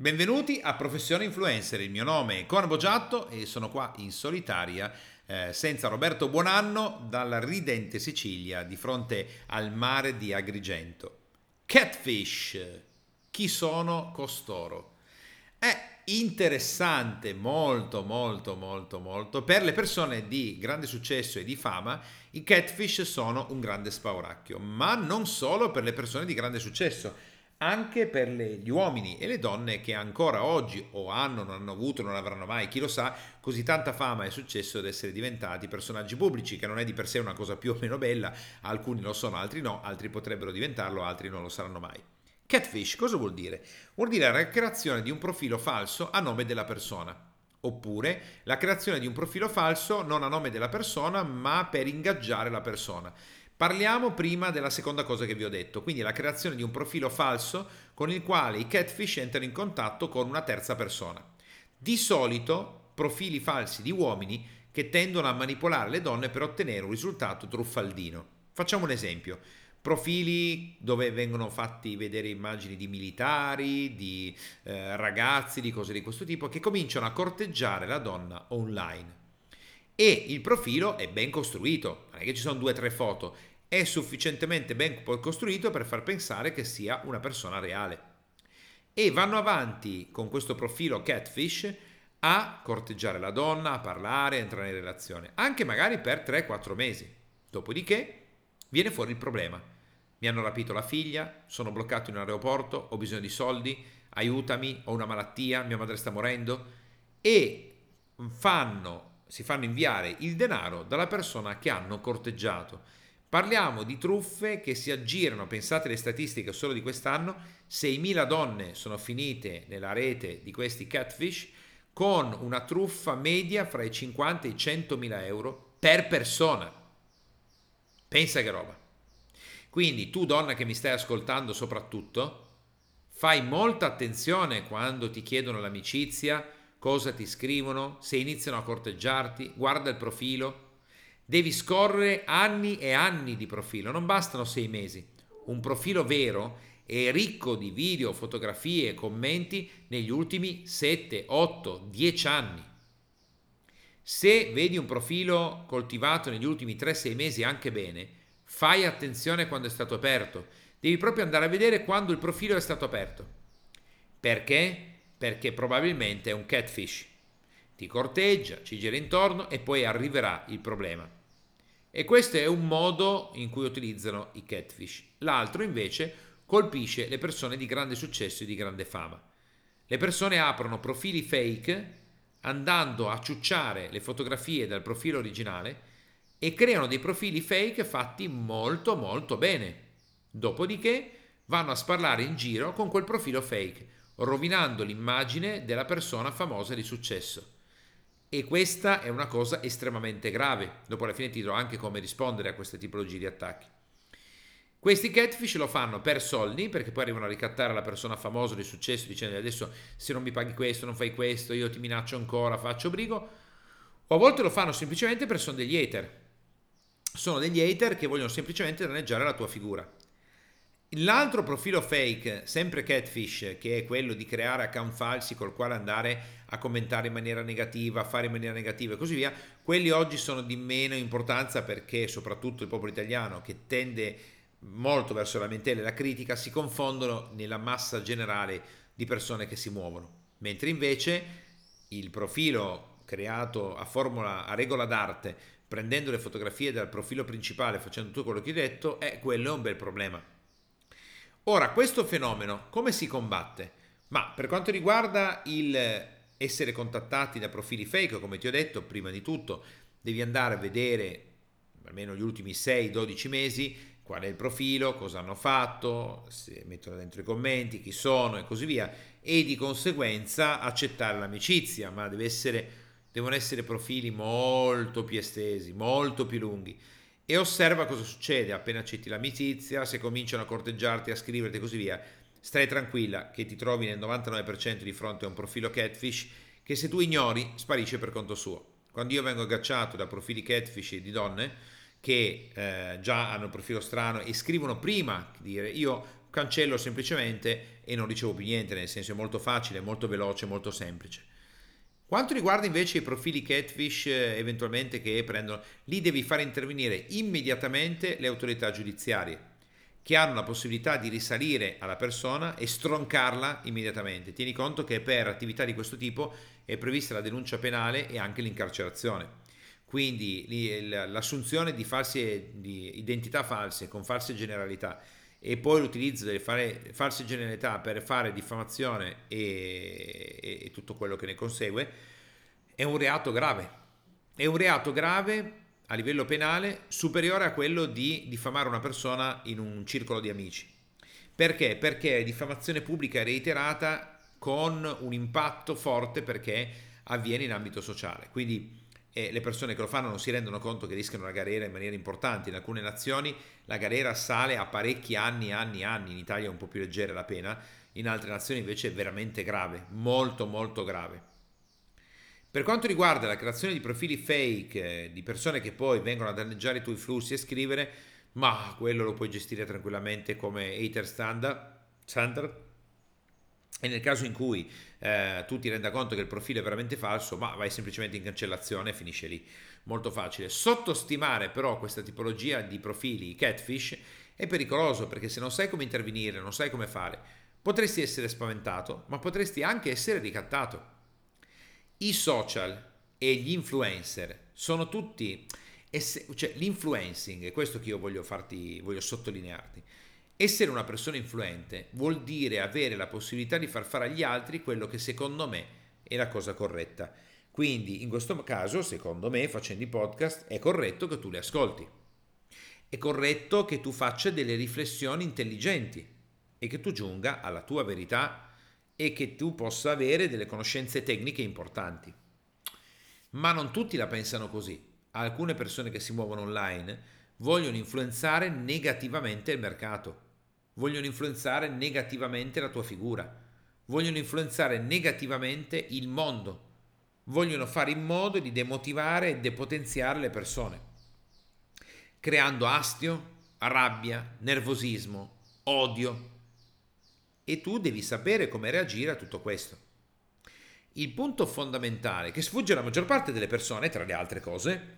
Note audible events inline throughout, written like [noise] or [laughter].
Benvenuti a Professione Influencer, il mio nome è Con Boggiatto e sono qua in solitaria eh, senza Roberto Buonanno dalla ridente Sicilia di fronte al mare di Agrigento. Catfish, chi sono costoro? È interessante, molto molto molto molto, per le persone di grande successo e di fama, i catfish sono un grande spauracchio, ma non solo per le persone di grande successo anche per gli uomini e le donne che ancora oggi o hanno, non hanno avuto, non avranno mai, chi lo sa, così tanta fama e successo ad essere diventati personaggi pubblici, che non è di per sé una cosa più o meno bella, alcuni lo sono, altri no, altri potrebbero diventarlo, altri non lo saranno mai. Catfish cosa vuol dire? Vuol dire la creazione di un profilo falso a nome della persona. Oppure la creazione di un profilo falso non a nome della persona, ma per ingaggiare la persona. Parliamo prima della seconda cosa che vi ho detto, quindi la creazione di un profilo falso con il quale i catfish entrano in contatto con una terza persona. Di solito profili falsi di uomini che tendono a manipolare le donne per ottenere un risultato truffaldino. Facciamo un esempio. Profili dove vengono fatti vedere immagini di militari, di eh, ragazzi, di cose di questo tipo, che cominciano a corteggiare la donna online e il profilo è ben costruito, non è che ci sono due o tre foto, è sufficientemente ben costruito per far pensare che sia una persona reale. E vanno avanti con questo profilo catfish a corteggiare la donna, a parlare, a entrare in relazione, anche magari per 3-4 mesi. Dopodiché viene fuori il problema. Mi hanno rapito la figlia, sono bloccato in un aeroporto, ho bisogno di soldi, aiutami, ho una malattia, mia madre sta morendo e fanno si fanno inviare il denaro dalla persona che hanno corteggiato. Parliamo di truffe che si aggirano, pensate alle statistiche solo di quest'anno, 6.000 donne sono finite nella rete di questi catfish con una truffa media fra i 50 e i 100.000 euro per persona. Pensa che roba. Quindi tu donna che mi stai ascoltando soprattutto, fai molta attenzione quando ti chiedono l'amicizia, cosa ti scrivono, se iniziano a corteggiarti, guarda il profilo. Devi scorrere anni e anni di profilo, non bastano sei mesi. Un profilo vero è ricco di video, fotografie e commenti negli ultimi 7, 8, 10 anni. Se vedi un profilo coltivato negli ultimi 3-6 mesi anche bene, fai attenzione quando è stato aperto. Devi proprio andare a vedere quando il profilo è stato aperto. Perché? perché probabilmente è un catfish. Ti corteggia, ci gira intorno e poi arriverà il problema. E questo è un modo in cui utilizzano i catfish. L'altro invece colpisce le persone di grande successo e di grande fama. Le persone aprono profili fake andando a ciucciare le fotografie dal profilo originale e creano dei profili fake fatti molto molto bene. Dopodiché vanno a sparlare in giro con quel profilo fake rovinando l'immagine della persona famosa di successo. E questa è una cosa estremamente grave. Dopo alla fine ti dirò anche come rispondere a queste tipologie di attacchi. Questi catfish lo fanno per soldi, perché poi arrivano a ricattare la persona famosa di successo dicendo adesso se non mi paghi questo, non fai questo, io ti minaccio ancora, faccio brigo. O a volte lo fanno semplicemente perché sono degli hater. Sono degli hater che vogliono semplicemente danneggiare la tua figura. L'altro profilo fake, sempre Catfish, che è quello di creare account falsi col quale andare a commentare in maniera negativa, a fare in maniera negativa e così via, quelli oggi sono di meno importanza perché soprattutto il popolo italiano che tende molto verso la lamentele e la critica si confondono nella massa generale di persone che si muovono. Mentre invece il profilo creato a formula, a regola d'arte, prendendo le fotografie dal profilo principale, facendo tutto quello che ho detto, è quello è un bel problema Ora, questo fenomeno come si combatte? Ma per quanto riguarda il essere contattati da profili fake, come ti ho detto, prima di tutto devi andare a vedere almeno gli ultimi 6-12 mesi qual è il profilo, cosa hanno fatto, se mettono dentro i commenti, chi sono e così via, e di conseguenza accettare l'amicizia, ma essere, devono essere profili molto più estesi, molto più lunghi e osserva cosa succede appena accetti l'amicizia, se cominciano a corteggiarti, a scriverti e così via. Stai tranquilla che ti trovi nel 99% di fronte a un profilo catfish che se tu ignori sparisce per conto suo. Quando io vengo agganciato da profili catfish di donne che eh, già hanno un profilo strano e scrivono prima di dire io cancello semplicemente e non ricevo più niente, nel senso è molto facile, molto veloce, molto semplice. Quanto riguarda invece i profili catfish eh, eventualmente che prendono, lì devi fare intervenire immediatamente le autorità giudiziarie che hanno la possibilità di risalire alla persona e stroncarla immediatamente. Tieni conto che per attività di questo tipo è prevista la denuncia penale e anche l'incarcerazione. Quindi l'assunzione di, false, di identità false con false generalità e poi l'utilizzo delle false generalità per fare diffamazione e, e, e tutto quello che ne consegue è un reato grave. È un reato grave a livello penale superiore a quello di diffamare una persona in un circolo di amici. Perché? Perché diffamazione pubblica reiterata con un impatto forte perché avviene in ambito sociale. Quindi eh, le persone che lo fanno non si rendono conto che rischiano la galera in maniera importante. In alcune nazioni la galera sale a parecchi anni, anni, anni. In Italia è un po' più leggera la pena, in altre nazioni invece è veramente grave, molto, molto grave. Per quanto riguarda la creazione di profili fake eh, di persone che poi vengono a danneggiare i tuoi flussi e scrivere, ma quello lo puoi gestire tranquillamente come hater standard, standard e nel caso in cui eh, tu ti renda conto che il profilo è veramente falso, ma vai semplicemente in cancellazione e finisce lì. Molto facile. Sottostimare però questa tipologia di profili catfish è pericoloso perché se non sai come intervenire, non sai come fare, potresti essere spaventato, ma potresti anche essere ricattato. I social e gli influencer sono tutti, cioè l'influencing, è questo che io voglio farti, voglio sottolinearti. Essere una persona influente vuol dire avere la possibilità di far fare agli altri quello che secondo me è la cosa corretta. Quindi in questo caso, secondo me, facendo i podcast, è corretto che tu li ascolti. È corretto che tu faccia delle riflessioni intelligenti e che tu giunga alla tua verità e che tu possa avere delle conoscenze tecniche importanti. Ma non tutti la pensano così. Alcune persone che si muovono online vogliono influenzare negativamente il mercato, vogliono influenzare negativamente la tua figura, vogliono influenzare negativamente il mondo, vogliono fare in modo di demotivare e depotenziare le persone, creando astio, rabbia, nervosismo, odio, e tu devi sapere come reagire a tutto questo. Il punto fondamentale che sfugge alla maggior parte delle persone, tra le altre cose,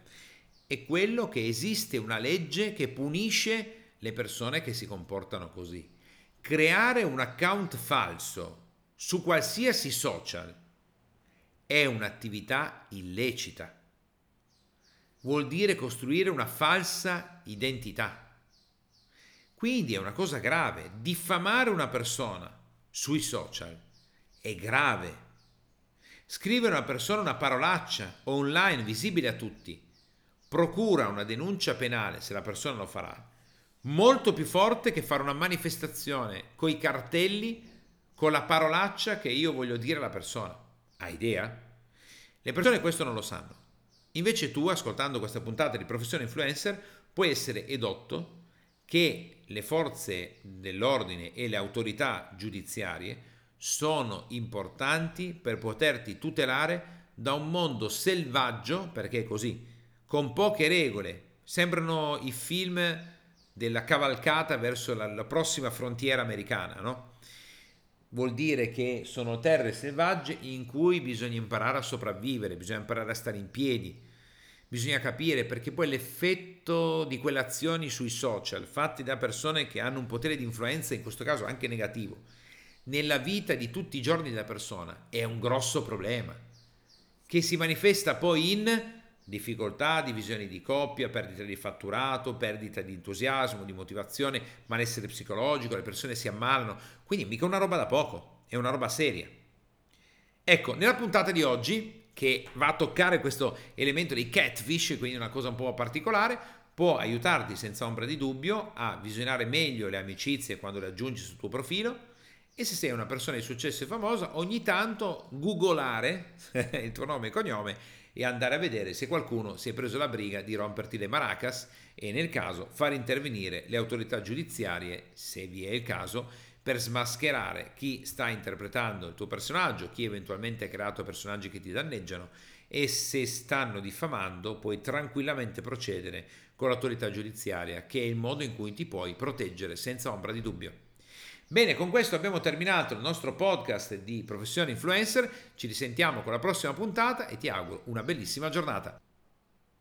è quello che esiste una legge che punisce le persone che si comportano così. Creare un account falso su qualsiasi social è un'attività illecita. Vuol dire costruire una falsa identità. Quindi è una cosa grave. Diffamare una persona sui social è grave. Scrivere a una persona una parolaccia online visibile a tutti procura una denuncia penale, se la persona lo farà, molto più forte che fare una manifestazione con i cartelli con la parolaccia che io voglio dire alla persona. Hai idea? Le persone questo non lo sanno. Invece tu, ascoltando questa puntata di Professione Influencer, puoi essere edotto che le forze dell'ordine e le autorità giudiziarie sono importanti per poterti tutelare da un mondo selvaggio, perché è così, con poche regole. Sembrano i film della cavalcata verso la, la prossima frontiera americana, no? Vuol dire che sono terre selvagge in cui bisogna imparare a sopravvivere, bisogna imparare a stare in piedi, bisogna capire perché poi l'effetto di quelle azioni sui social, fatti da persone che hanno un potere di influenza, in questo caso anche negativo, nella vita di tutti i giorni della persona, è un grosso problema, che si manifesta poi in difficoltà, divisioni di coppia, perdita di fatturato, perdita di entusiasmo, di motivazione, malessere psicologico, le persone si ammalano, quindi mica una roba da poco, è una roba seria. Ecco, nella puntata di oggi che va a toccare questo elemento dei catfish, quindi una cosa un po' particolare, può aiutarti senza ombra di dubbio a visionare meglio le amicizie quando le aggiungi sul tuo profilo e se sei una persona di successo e famosa, ogni tanto googolare [laughs] il tuo nome e cognome e andare a vedere se qualcuno si è preso la briga di romperti le maracas e nel caso far intervenire le autorità giudiziarie, se vi è il caso, per smascherare chi sta interpretando il tuo personaggio, chi eventualmente ha creato personaggi che ti danneggiano e se stanno diffamando puoi tranquillamente procedere con l'autorità giudiziaria che è il modo in cui ti puoi proteggere senza ombra di dubbio. Bene, con questo abbiamo terminato il nostro podcast di Professione Influencer. Ci risentiamo con la prossima puntata e ti auguro una bellissima giornata.